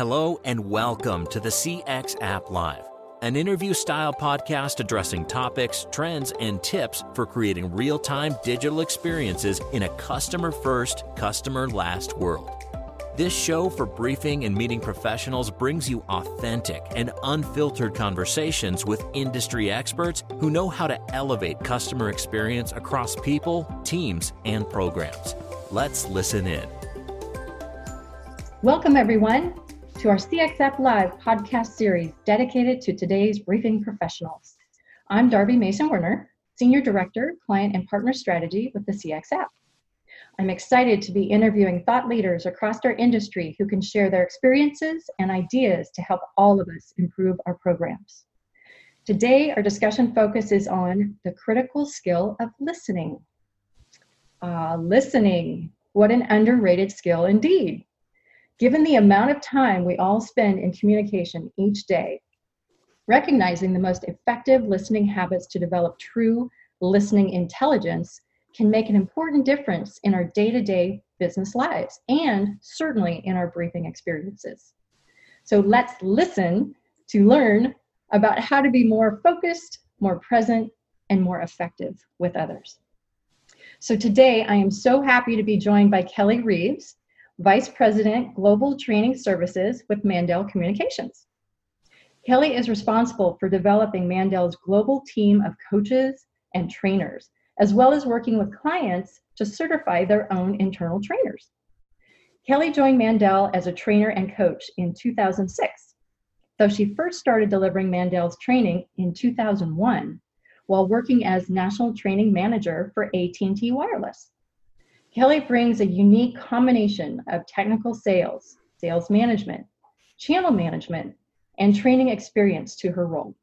Hello and welcome to the CX App Live, an interview style podcast addressing topics, trends, and tips for creating real time digital experiences in a customer first, customer last world. This show for briefing and meeting professionals brings you authentic and unfiltered conversations with industry experts who know how to elevate customer experience across people, teams, and programs. Let's listen in. Welcome, everyone, to our CX App Live podcast series dedicated to today's briefing professionals. I'm Darby Mason Werner, Senior Director, Client and Partner Strategy with the CX App. I'm excited to be interviewing thought leaders across our industry who can share their experiences and ideas to help all of us improve our programs. Today, our discussion focus is on the critical skill of listening. Uh, listening, what an underrated skill indeed. Given the amount of time we all spend in communication each day, recognizing the most effective listening habits to develop true listening intelligence can make an important difference in our day to day business lives and certainly in our briefing experiences. So let's listen to learn about how to be more focused, more present, and more effective with others. So today I am so happy to be joined by Kelly Reeves, Vice President Global Training Services with Mandel Communications. Kelly is responsible for developing Mandel's global team of coaches and trainers as well as working with clients to certify their own internal trainers. Kelly joined Mandel as a trainer and coach in 2006, though she first started delivering Mandel's training in 2001 while working as national training manager for AT&T Wireless. Kelly brings a unique combination of technical sales, sales management, channel management, and training experience to her role.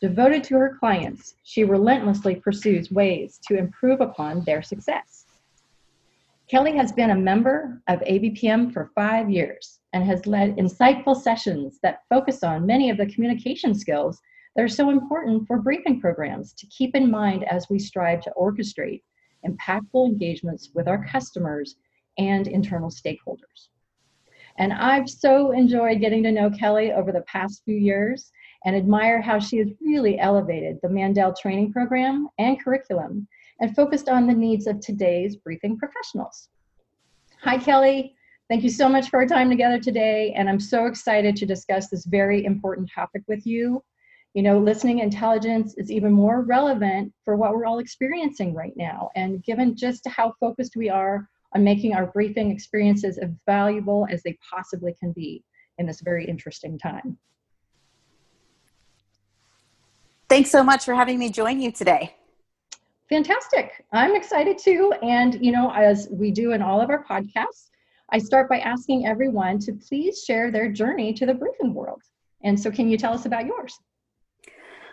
Devoted to her clients, she relentlessly pursues ways to improve upon their success. Kelly has been a member of ABPM for five years and has led insightful sessions that focus on many of the communication skills that are so important for briefing programs to keep in mind as we strive to orchestrate impactful engagements with our customers and internal stakeholders. And I've so enjoyed getting to know Kelly over the past few years and admire how she has really elevated the Mandel training program and curriculum and focused on the needs of today's briefing professionals. Hi, Kelly. Thank you so much for our time together today, and I'm so excited to discuss this very important topic with you. You know, listening intelligence is even more relevant for what we're all experiencing right now, and given just how focused we are on making our briefing experiences as valuable as they possibly can be in this very interesting time. Thanks so much for having me join you today. Fantastic. I'm excited too. And, you know, as we do in all of our podcasts, I start by asking everyone to please share their journey to the briefing world. And so, can you tell us about yours?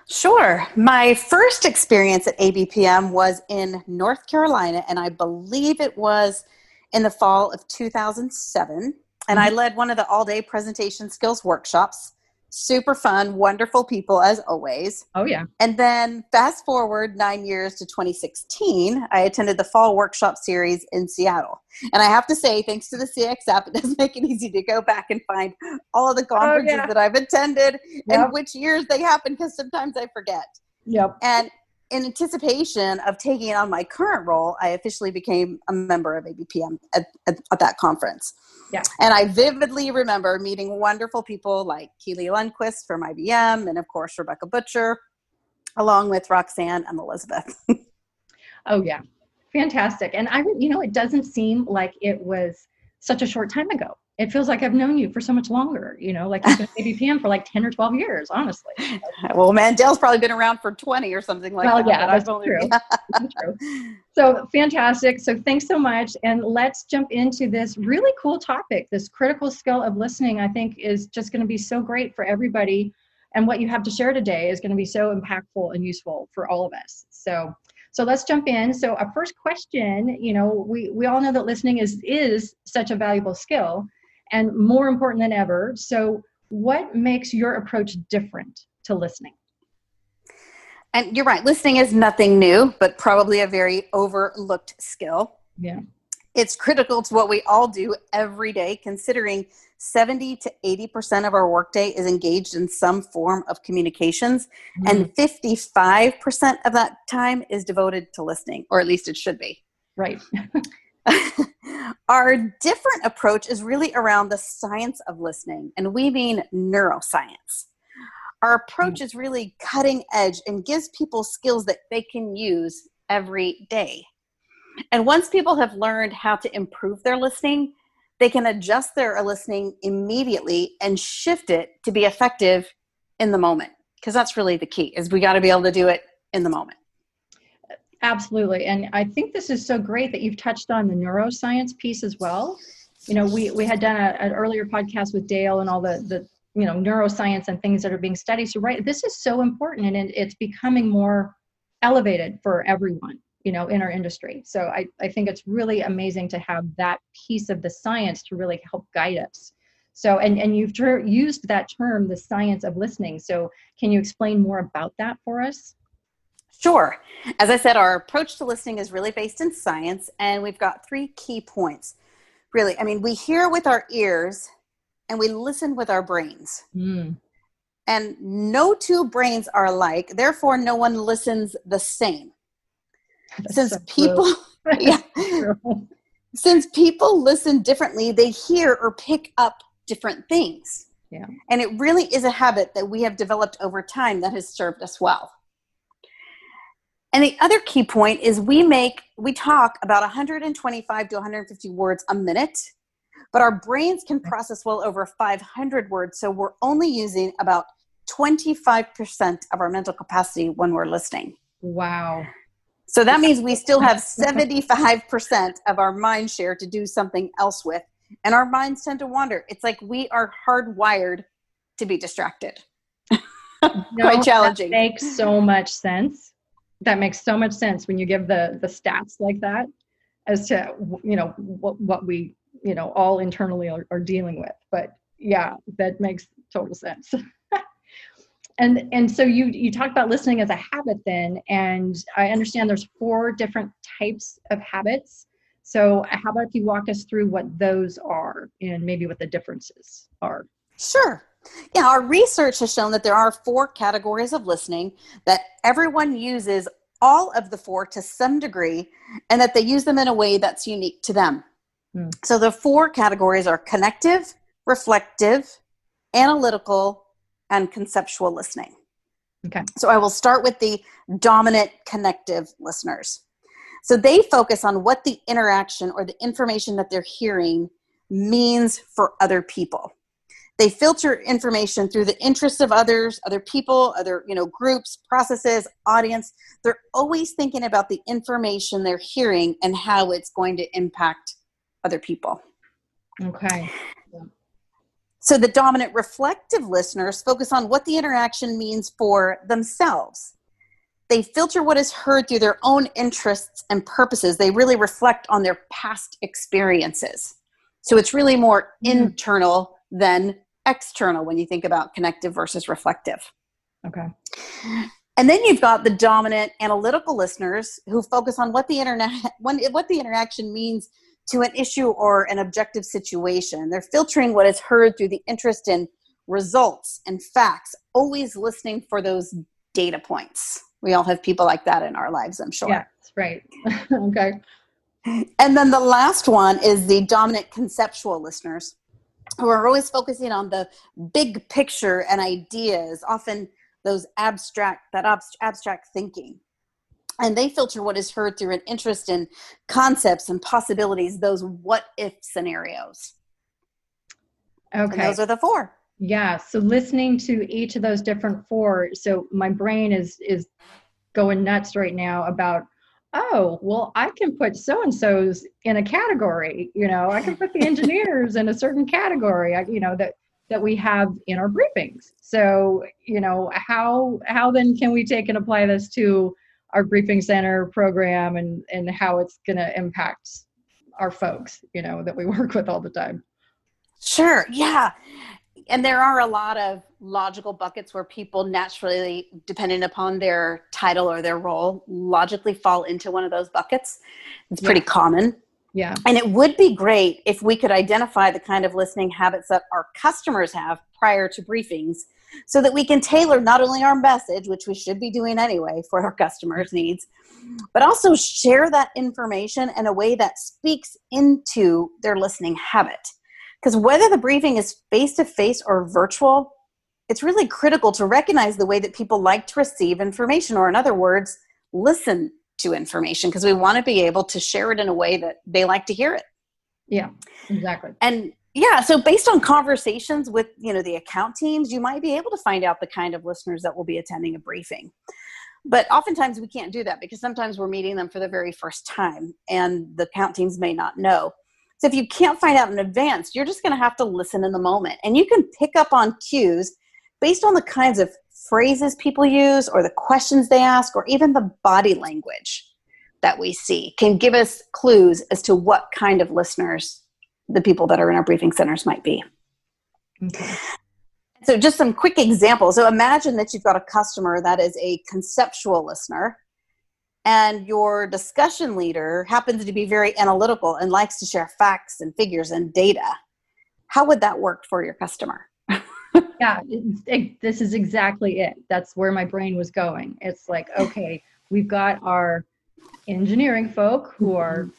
Sure. My first experience at ABPM was in North Carolina, and I believe it was in the fall of 2007. And mm-hmm. I led one of the all day presentation skills workshops super fun, wonderful people as always. Oh, yeah. And then fast forward nine years to 2016, I attended the fall workshop series in Seattle. And I have to say, thanks to the CX app, it does make it easy to go back and find all the conferences oh, yeah. that I've attended yep. and which years they happened because sometimes I forget. Yep. And in anticipation of taking on my current role, I officially became a member of ABPM um, at, at, at, that conference. Yeah. And I vividly remember meeting wonderful people like Keely Lundquist from IBM and, of course, Rebecca Butcher, along with Roxanne and Elizabeth. oh, yeah. Fantastic. And I, you know, it doesn't seem like it was such a short time ago it feels like I've known you for so much longer, you know, like you've been ABPM for like 10 or 12 years, honestly. Well, Mandel's probably been around for 20 or something like well, that. Well, yeah, that's only, true. that's true. So fantastic. So thanks so much. And let's jump into this really cool topic. This critical skill of listening, I think, is just going to be so great for everybody. And what you have to share today is going to be so impactful and useful for all of us. So so let's jump in. So a first question, you know, we, we all know that listening is is such a valuable skill and more important than ever. So, what makes your approach different to listening? And you're right, listening is nothing new, but probably a very overlooked skill. Yeah. It's critical to what we all do every day, considering 70 to 80% of our workday is engaged in some form of communications, mm. and 55% of that time is devoted to listening, or at least it should be. Right. our different approach is really around the science of listening, and we mean neuroscience. Our approach mm. is really cutting edge and gives people skills that they can use every day. And once people have learned how to improve their listening, they can adjust their listening immediately and shift it to be effective in the moment. Because that's really the key is we got to be able to do it in the moment. Absolutely. And I think this is so great that you've touched on the neuroscience piece as well. You know, we, we had done a, an earlier podcast with Dale and all the, the, you know, neuroscience and things that are being studied. So, right, this is so important and it's becoming more elevated for everyone you know in our industry so i, I think it's really amazing to have that piece of the science to really help guide us so and and you've ter- used that term the science of listening so can you explain more about that for us Sure. As I said, our approach to listening is really based in science, and we've got three key points. Really, I mean, we hear with our ears and we listen with our brains. Mm. And no two brains are alike, therefore, no one listens the same. That's since so people yeah since people listen differently they hear or pick up different things yeah and it really is a habit that we have developed over time that has served us well and the other key point is we make we talk about 125 to 150 words a minute but our brains can process well over 500 words so we're only using about 25% of our mental capacity when we're listening wow so that means we still have 75% of our mind share to do something else with. And our minds tend to wander. It's like we are hardwired to be distracted. No, Quite challenging. That makes so much sense. That makes so much sense when you give the the stats like that as to you know what what we you know all internally are, are dealing with. But yeah, that makes total sense. and and so you you talked about listening as a habit then and i understand there's four different types of habits so how about if you walk us through what those are and maybe what the differences are sure yeah our research has shown that there are four categories of listening that everyone uses all of the four to some degree and that they use them in a way that's unique to them hmm. so the four categories are connective reflective analytical and conceptual listening. Okay. So I will start with the dominant connective listeners. So they focus on what the interaction or the information that they're hearing means for other people. They filter information through the interests of others, other people, other, you know, groups, processes, audience. They're always thinking about the information they're hearing and how it's going to impact other people. Okay. So the dominant reflective listeners focus on what the interaction means for themselves. They filter what is heard through their own interests and purposes. They really reflect on their past experiences. So it's really more mm. internal than external when you think about connective versus reflective. Okay. And then you've got the dominant analytical listeners who focus on what the internet what the interaction means to an issue or an objective situation. They're filtering what is heard through the interest in results and facts, always listening for those data points. We all have people like that in our lives, I'm sure. Yeah, right. okay. And then the last one is the dominant conceptual listeners who are always focusing on the big picture and ideas, often those abstract, that abstract thinking. And they filter what is heard through an interest in concepts and possibilities those what if scenarios okay. and those are the four. Yeah so listening to each of those different four so my brain is is going nuts right now about oh well i can put so and so's in a category you know i can put the engineers in a certain category I, you know that that we have in our briefings. So you know how how then can we take and apply this to our briefing center program and and how it's going to impact our folks you know that we work with all the time? Sure yeah and there are a lot of logical buckets where people naturally depending upon their title or their role logically fall into one of those buckets it's pretty yeah. common Yeah. And it would be great if we could identify the kind of listening habits that our customers have prior to briefings so that we can tailor not only our message, which we should be doing anyway for our customers' needs, but also share that information in a way that speaks into their listening habit. Because whether the briefing is face to face or virtual, it's really critical to recognize the way that people like to receive information, or in other words, listen to information, because we want to be able to share it in a way that they like to hear it. Yeah, exactly. And yeah, so based on conversations with you know the account teams, you might be able to find out the kind of listeners that will be attending a briefing. But oftentimes we can't do that because sometimes we're meeting them for the very first time, and the account teams may not know. So if you can't find out in advance, you're just going to have to listen in the moment, and you can pick up on cues based on the kinds of phrases people use or the questions they ask or even the body language that we see can give us clues as to what kind of listeners the people that are in our briefing centers might be. Okay. So, just some quick examples. So, imagine that you've got a customer that is a conceptual listener, and your discussion leader happens to be very analytical and likes to share facts and figures and data. How would that work for your customer? yeah, it, it, this is exactly it. That's where my brain was going. It's like, okay, we've got our engineering folk who are mm-hmm.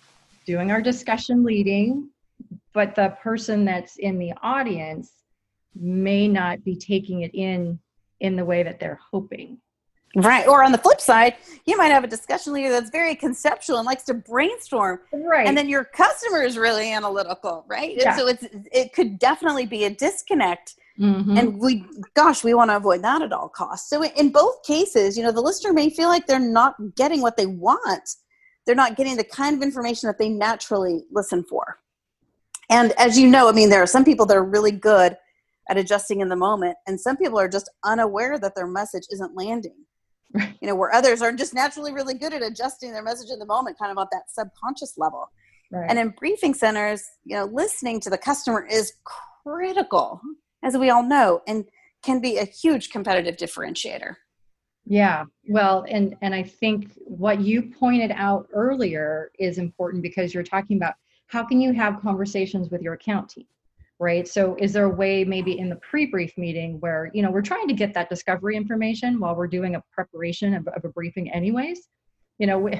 doing our discussion leading, but the person that's in the audience may not be taking it in in the way that they're hoping. Right. Or on the flip side, you might have a discussion leader that's very conceptual and likes to brainstorm. Right. And then your customer is really analytical, right? Yeah. And so it's it could definitely be a disconnect. Mm-hmm. And we gosh, we want to avoid that at all costs. So in both cases, you know, the listener may feel like they're not getting what they want. They're not getting the kind of information that they naturally listen for. And as you know, I mean, there are some people that are really good at adjusting in the moment, and some people are just unaware that their message isn't landing. You know, where others are just naturally really good at adjusting their message in the moment, kind of at that subconscious level. Right. And in briefing centers, you know, listening to the customer is critical, as we all know, and can be a huge competitive differentiator. Yeah, well, and and I think what you pointed out earlier is important because you're talking about how can you have conversations with your account team right? So is there a way maybe in the pre-brief meeting where you know we're trying to get that discovery information while we're doing a preparation of, of a briefing anyways? You know we,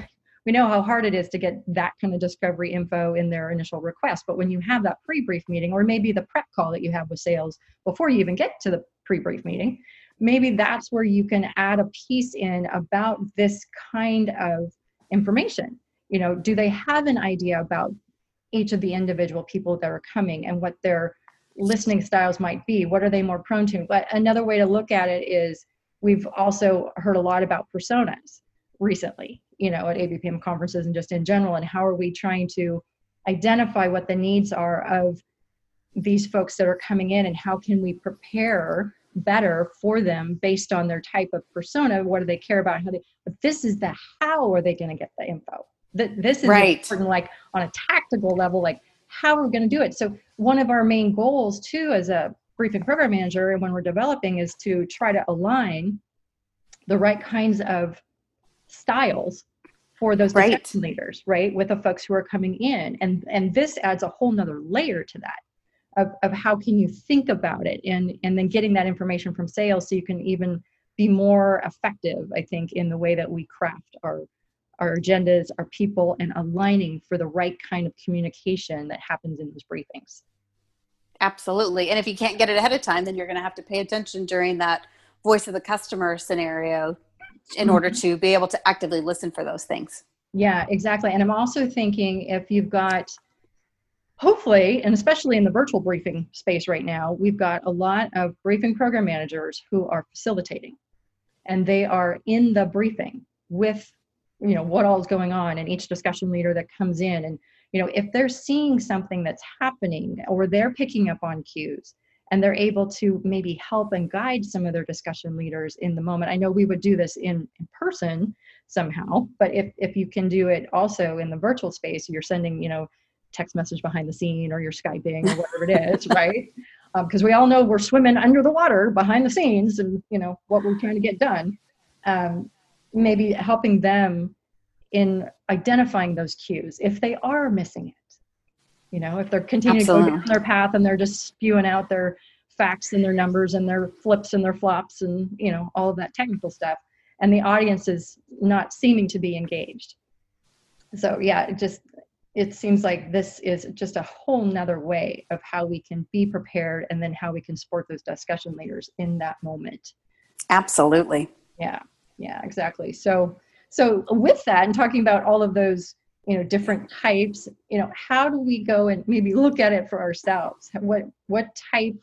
we know how hard it is to get that kind of discovery info in their initial request but when you have that pre-brief meeting or maybe the prep call that you have with sales before you even get to the pre-brief meeting maybe that's where you can add a piece in about this kind of information. You know do they have an idea about each of the individual people that are coming and what their listening styles might be. What are they more prone to? But another way to look at it is we've also heard a lot about personas recently, you know, at ABPM conferences and just in general. And how are we trying to identify what the needs are of these folks that are coming in and how can we prepare better for them based on their type of persona what do they care about how they but this is the how are they going to get the info that this is right. important like on a tactical level like how are we going to do it so one of our main goals too as a briefing program manager and when we're developing is to try to align the right kinds of styles for those right. leaders right with the folks who are coming in and and this adds a whole nother layer to that of, of how can you think about it and and then getting that information from sales so you can even be more effective i think in the way that we craft our our agendas, our people, and aligning for the right kind of communication that happens in those briefings. Absolutely. And if you can't get it ahead of time, then you're going to have to pay attention during that voice of the customer scenario in order mm-hmm. to be able to actively listen for those things. Yeah, exactly. And I'm also thinking if you've got, hopefully, and especially in the virtual briefing space right now, we've got a lot of briefing program managers who are facilitating and they are in the briefing with you know what all is going on and each discussion leader that comes in and you know if they're seeing something that's happening or they're picking up on cues and they're able to maybe help and guide some of their discussion leaders in the moment i know we would do this in, in person somehow but if if you can do it also in the virtual space you're sending you know text message behind the scene or you're skyping or whatever it is right? Because um, we all know we're swimming under the water behind the scenes and you know what we're trying to get done. Um, maybe helping them in identifying those cues if they are missing it You know, if they're continuing Absolutely. to go down their path and they're just spewing out their facts and their numbers and their flips and their flops and you know all of that technical stuff, and the audience is not seeming to be engaged. So yeah, it just it seems like this is just a whole nother way of how we can be prepared and then how we can support those discussion leaders in that moment. Absolutely. Yeah, yeah, exactly. So so with that and talking about all of those you know different types you know how do we go and maybe look at it for ourselves what what type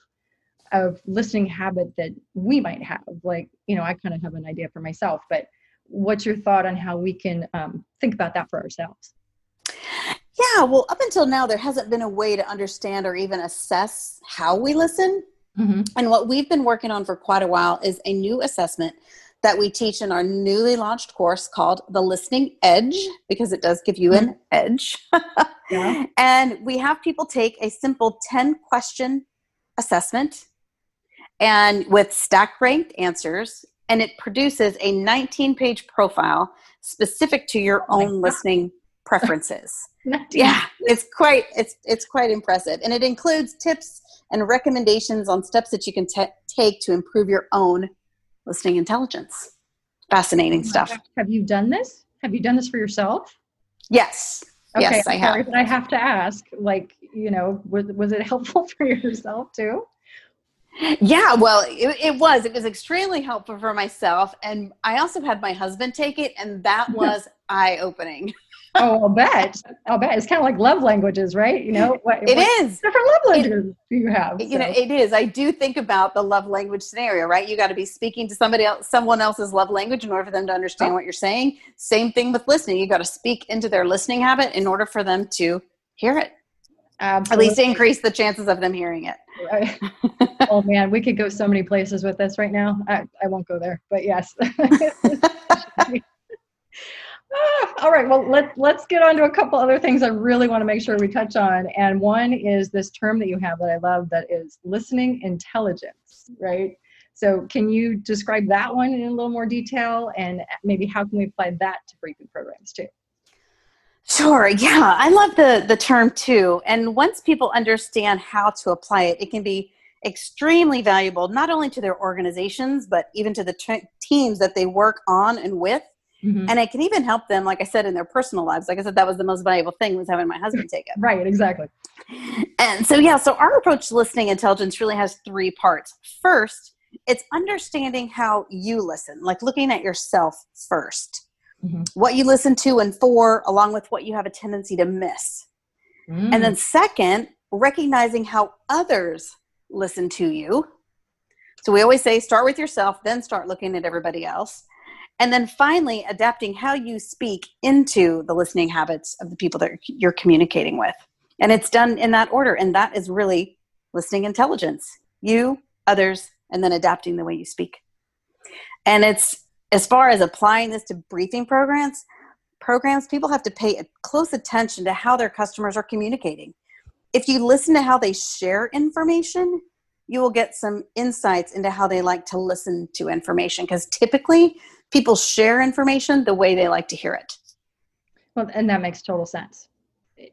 of listening habit that we might have like you know i kind of have an idea for myself but what's your thought on how we can um, think about that for ourselves yeah well up until now there hasn't been a way to understand or even assess how we listen mm-hmm. and what we've been working on for quite a while is a new assessment that we teach in our newly launched course called The Listening Edge, because it does give you an mm-hmm. edge. yeah. And we have people take a simple 10 question assessment and with stack ranked answers, and it produces a 19 page profile specific to your oh own listening preferences. yeah, it's quite it's it's quite impressive, and it includes tips and recommendations on steps that you can t- take to improve your own listening intelligence. Fascinating oh stuff. Gosh. Have you done this? Have you done this for yourself? Yes. Okay, yes, I sorry, have. But I have to ask, like, you know, was, was it helpful for yourself too? Yeah, well, it, it, was. It was extremely helpful for myself. And I also had my husband take it, and that was eye opening oh, I'll bet. I'll bet. It's kind of like love languages, right? You know, what, it what is. different love languages it, do you have? So. You know, it is. I do think about the love language scenario, right? You got to be speaking to somebody else, someone else's love language in order for them to understand oh. what you're saying. Same thing with listening. You got to speak into their listening habit in order for them to hear it. Absolutely. At least increase the chances of them hearing it. Oh man, we could go so many places with this right now. I, I won't go there, but yes. Ah, all right, well, let, let's get on to a couple other things I really want to make sure we touch on. And one is this term that you have that I love that is listening intelligence, right? So, can you describe that one in a little more detail and maybe how can we apply that to briefing programs too? Sure. Yeah, I love the the term too. And once people understand how to apply it, it can be extremely valuable not only to their organizations but even to the t- teams that they work on and with Mm-hmm. And it can even help them, like I said, in their personal lives. Like I said, that was the most valuable thing was having my husband take it. right, exactly. And so, yeah, so our approach to listening intelligence really has three parts. First, it's understanding how you listen, like looking at yourself 1st mm-hmm. what you listen to and for, along with what you have a tendency to miss. Mm. And then, second, recognizing how others listen to you. So we always say start with yourself, then start looking at everybody else. And then finally, adapting how you speak into the listening habits of the people that you're communicating with. And it's done in that order. And that is really listening intelligence you, others, and then adapting the way you speak. And it's as far as applying this to briefing programs, programs, people have to pay close attention to how their customers are communicating. If you listen to how they share information, you will get some insights into how they like to listen to information because typically people share information the way they like to hear it. Well, and that makes total sense.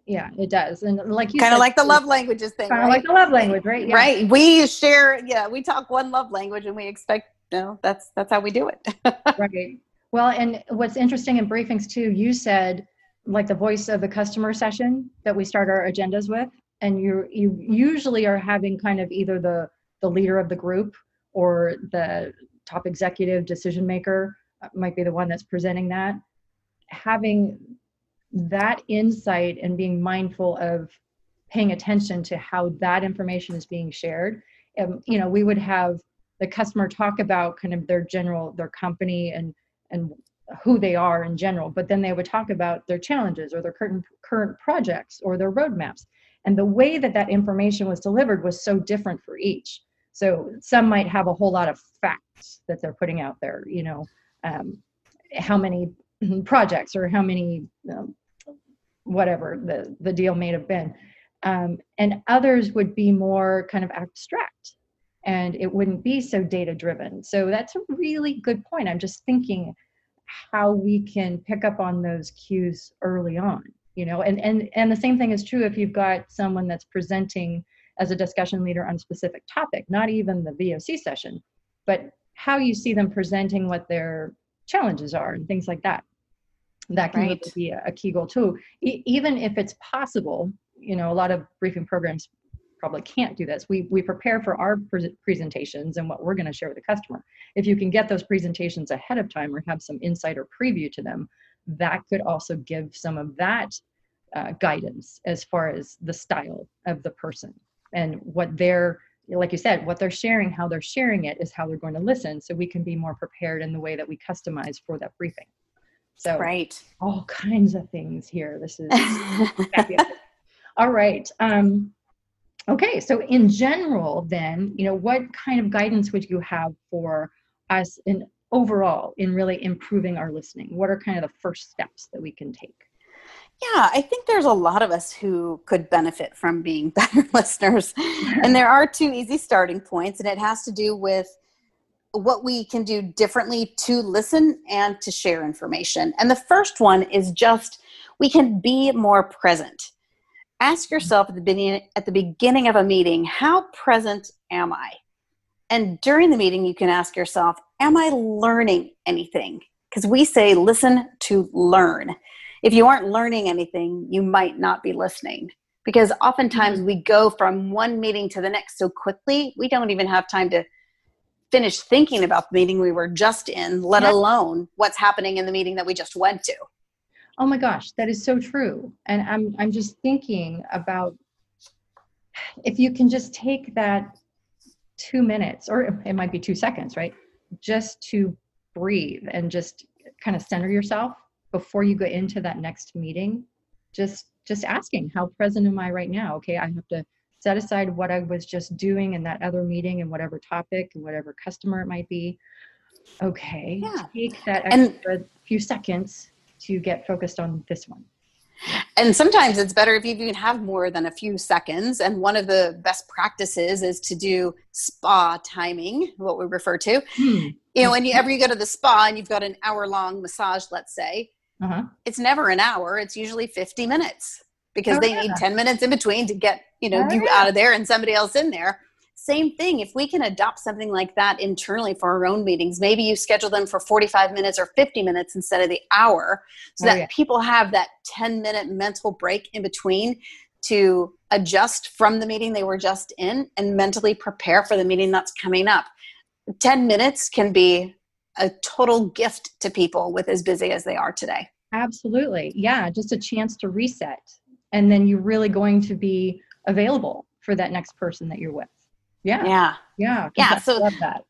Yeah, it does. And like you kind of like the love languages thing, kind of right? like the love language, right? Yeah. Right. We share, yeah, we talk one love language and we expect, know, that's, that's how we do it. right. Well, and what's interesting in briefings too, you said like the voice of the customer session that we start our agendas with, and you you usually are having kind of either the the leader of the group or the top executive decision maker might be the one that's presenting that having that insight and being mindful of paying attention to how that information is being shared um, you know we would have the customer talk about kind of their general their company and and who they are in general but then they would talk about their challenges or their current current projects or their roadmaps. And the way that that information was delivered was so different for each. So some might have a whole lot of facts that they're putting out there you know um, how many projects or how many um, whatever the, the deal may have been. Um, and others would be more kind of abstract and it wouldn't be so data driven so that's a really good point. I'm just thinking how we can pick up on those cues early on you know? And and and the same thing is true if you've got someone that's presenting as a discussion leader on a specific topic not even the voc session but how you see them presenting what their challenges are and things like that. That can right. really be a, a, key goal too. E- even if it's possible you know a lot of briefing programs probably can't do this. We we prepare for our pre- presentations and what we're going to share with the customer. If you can get those presentations ahead of time or have some insight or preview to them that could also give some of that uh, guidance as far as the style of the person and what they're like you said what they're sharing how they're sharing it is how they're going to listen so we can be more prepared in the way that we customize for that briefing. So right. all kinds of things here. This is all right um, okay so in general then you know what kind of guidance would you have for us in overall in really improving our listening what are kind of the first steps that we can take yeah, I think there's a lot of us who could benefit from being better listeners. and there are two easy starting points, and it has to do with what we can do differently to listen and to share information. And the first one is just we can be more present. Ask yourself at the beginning at the beginning of a meeting, how present am I? And during the meeting you can ask yourself, am I learning anything? Because we say listen to learn if you aren't learning anything, you might not be listening. Because oftentimes mm-hmm. we go from one meeting to the next so quickly, we don't even have time to finish thinking about the meeting we were just in, let alone what's happening in the meeting that we just went to. Oh my gosh, that is so true. And I'm I'm just thinking about if you can just take that 2 minutes or it might be 2 seconds, right? Just to breathe and just kind of center yourself before you go into that next meeting just just asking how present am i right now okay i have to set aside what i was just doing in that other meeting and whatever topic and whatever customer it might be okay yeah. take that extra and, few seconds to get focused on this one and sometimes it's better if you even have more than a few seconds. And one of the best practices is to do spa timing, what we refer to. Hmm. You know, whenever you go to the spa and you've got an hour long massage, let's say, uh-huh. it's never an hour it's usually 50 minutes because oh, they yeah. need 10 minutes in between to get you know oh, you yeah. out of there and somebody else in there same thing if we can adopt something like that internally for our own meetings maybe you schedule them for 45 minutes or 50 minutes instead of the hour so oh, that yeah. people have that 10 minute mental break in between to adjust from the meeting they were just in and mentally prepare for the meeting that's coming up 10 minutes can be a total gift to people with as busy as they are today. Absolutely. Yeah, just a chance to reset. And then you're really going to be available for that next person that you're with. Yeah. Yeah. Yeah. Yeah. So love that.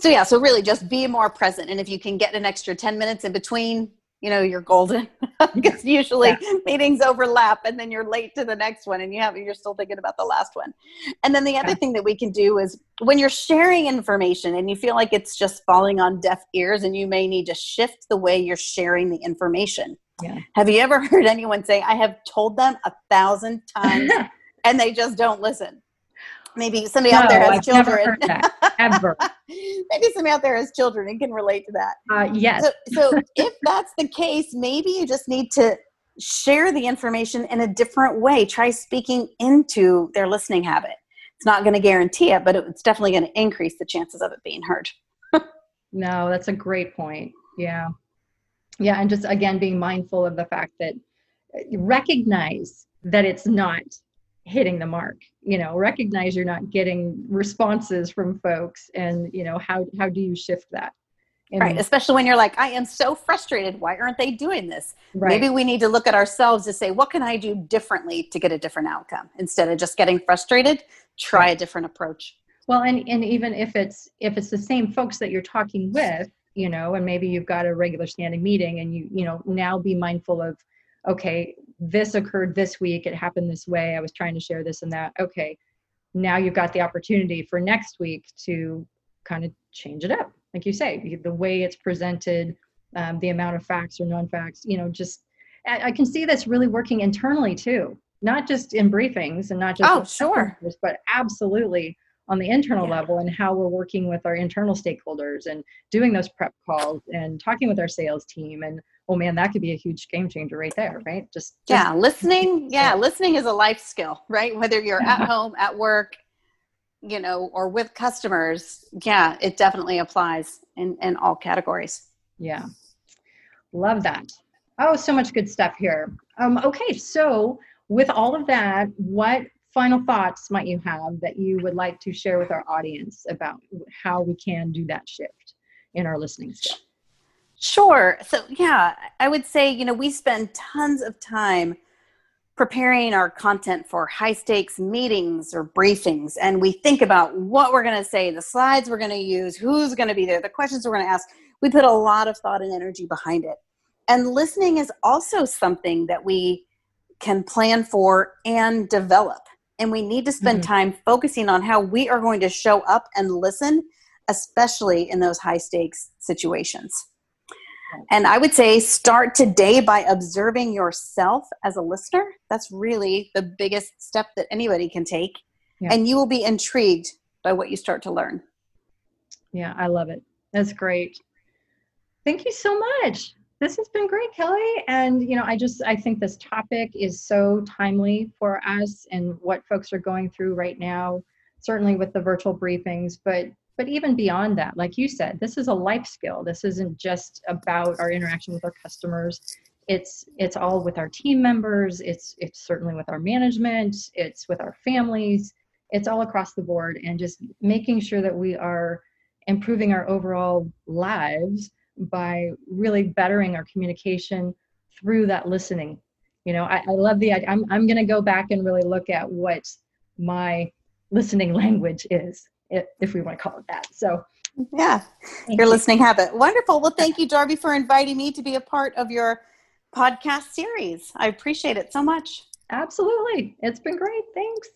So yeah, so really just be more present. And if you can get an extra 10 minutes in between, you know you're golden because usually yeah. meetings overlap and then you're late to the next one and you have you're still thinking about the last one and then the other yeah. thing that we can do is when you're sharing information and you feel like it's just falling on deaf ears and you may need to shift the way you're sharing the information yeah. have you ever heard anyone say i have told them a thousand times and they just don't listen maybe somebody no, out there has I've children. Never heard that, ever. maybe somebody out there has children and can relate to that. Uh, yes. So, so if that's the case, maybe you just need to share the information in a different way. Try speaking into their listening habit. It's not going to guarantee it, but it's definitely going to increase the chances of it being heard. no, that's a great point. Yeah. Yeah. And just again, being mindful of the fact that uh, recognize that it's not hitting the mark you know recognize you're not getting responses from folks and you know how how do you shift that? And right especially when you're like i am so frustrated why aren't they doing this? Right. maybe we need to look at ourselves to say what can i do differently to get a different outcome? Instead of just getting frustrated try a different approach. Well and and even if it's if it's the same folks that you're talking with you know and maybe you've got a regular standing meeting and you you know now be mindful of okay this occurred this week it happened this way i was trying to share this and that okay now you've got the opportunity for next week to kind of change it up like you say the way it's presented um, the amount of facts or non-facts you know just I, I, can see this really working internally too not just in briefings and not just oh sure but absolutely on the internal yeah. level and how we're working with our internal stakeholders and doing those prep calls and talking with our sales team and oh man, that could be a huge game changer right there, right? Just, just yeah, listening. Yeah, listening is a life skill, right? Whether you're at home, at work, you know, or with customers, yeah, it definitely applies in in all categories. Yeah, love that. Oh, so much good stuff here. Um, okay, so with all of that, what final thoughts might you have that you would like to share with our audience about how we can do that shift in our listening skill? Sure. So, yeah, I would say, you know, we spend tons of time preparing our content for high stakes meetings or briefings, and we think about what we're going to say, the slides we're going to use, who's going to be there, the questions we're going to ask. We put a lot of thought and energy behind it. And listening is also something that we can plan for and develop. And we need to spend mm-hmm. time focusing on how we are going to show up and listen, especially in those high stakes situations. And I would say start today by observing yourself as a listener. That's really the biggest step that anybody can take. Yeah. And you will be intrigued by what you start to learn. Yeah, I love it. That's great. Thank you so much. This has been great, Kelly. And, you know, I just, I think this topic is so timely for us and what folks are going through right now, certainly with the virtual briefings, but but even beyond that like you said this is a life skill. This isn't just about our interaction with our customers. It's it's all with our team members. It's it's certainly with our management. It's with our families. It's all across the board and just making sure that we are improving our overall lives by really bettering our communication through that listening. You know i, I love the i'm, I'm going to go back and really look at what my listening language is if we want to call it that. So, yeah, your you. listening habit. Wonderful. Well, thank you, Darby, for inviting me to be a part of your podcast series. I appreciate it so much. Absolutely. It's been great. Thanks.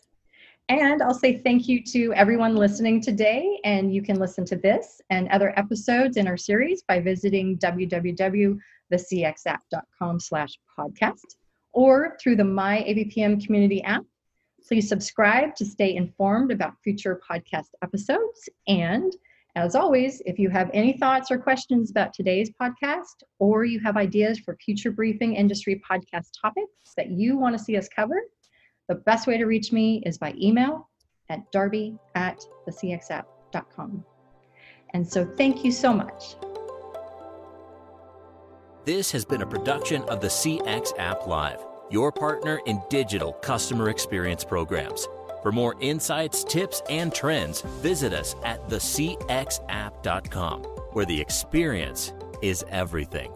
And I'll say thank you to everyone listening today. And you can listen to this and other episodes in our series by visiting www.thecxapp.com slash podcast or through the My ABPM community app Please subscribe to stay informed about future podcast episodes. And as always, if you have any thoughts or questions about today's podcast, or you have ideas for future briefing industry podcast topics that you want to see us cover, the best way to reach me is by email at darby at thecxapp.com. And so thank you so much. This has been a production of the CX App Live your partner in digital customer experience programs. For more insights, tips, and trends, visit us at thecxapp.com, where the experience is everything.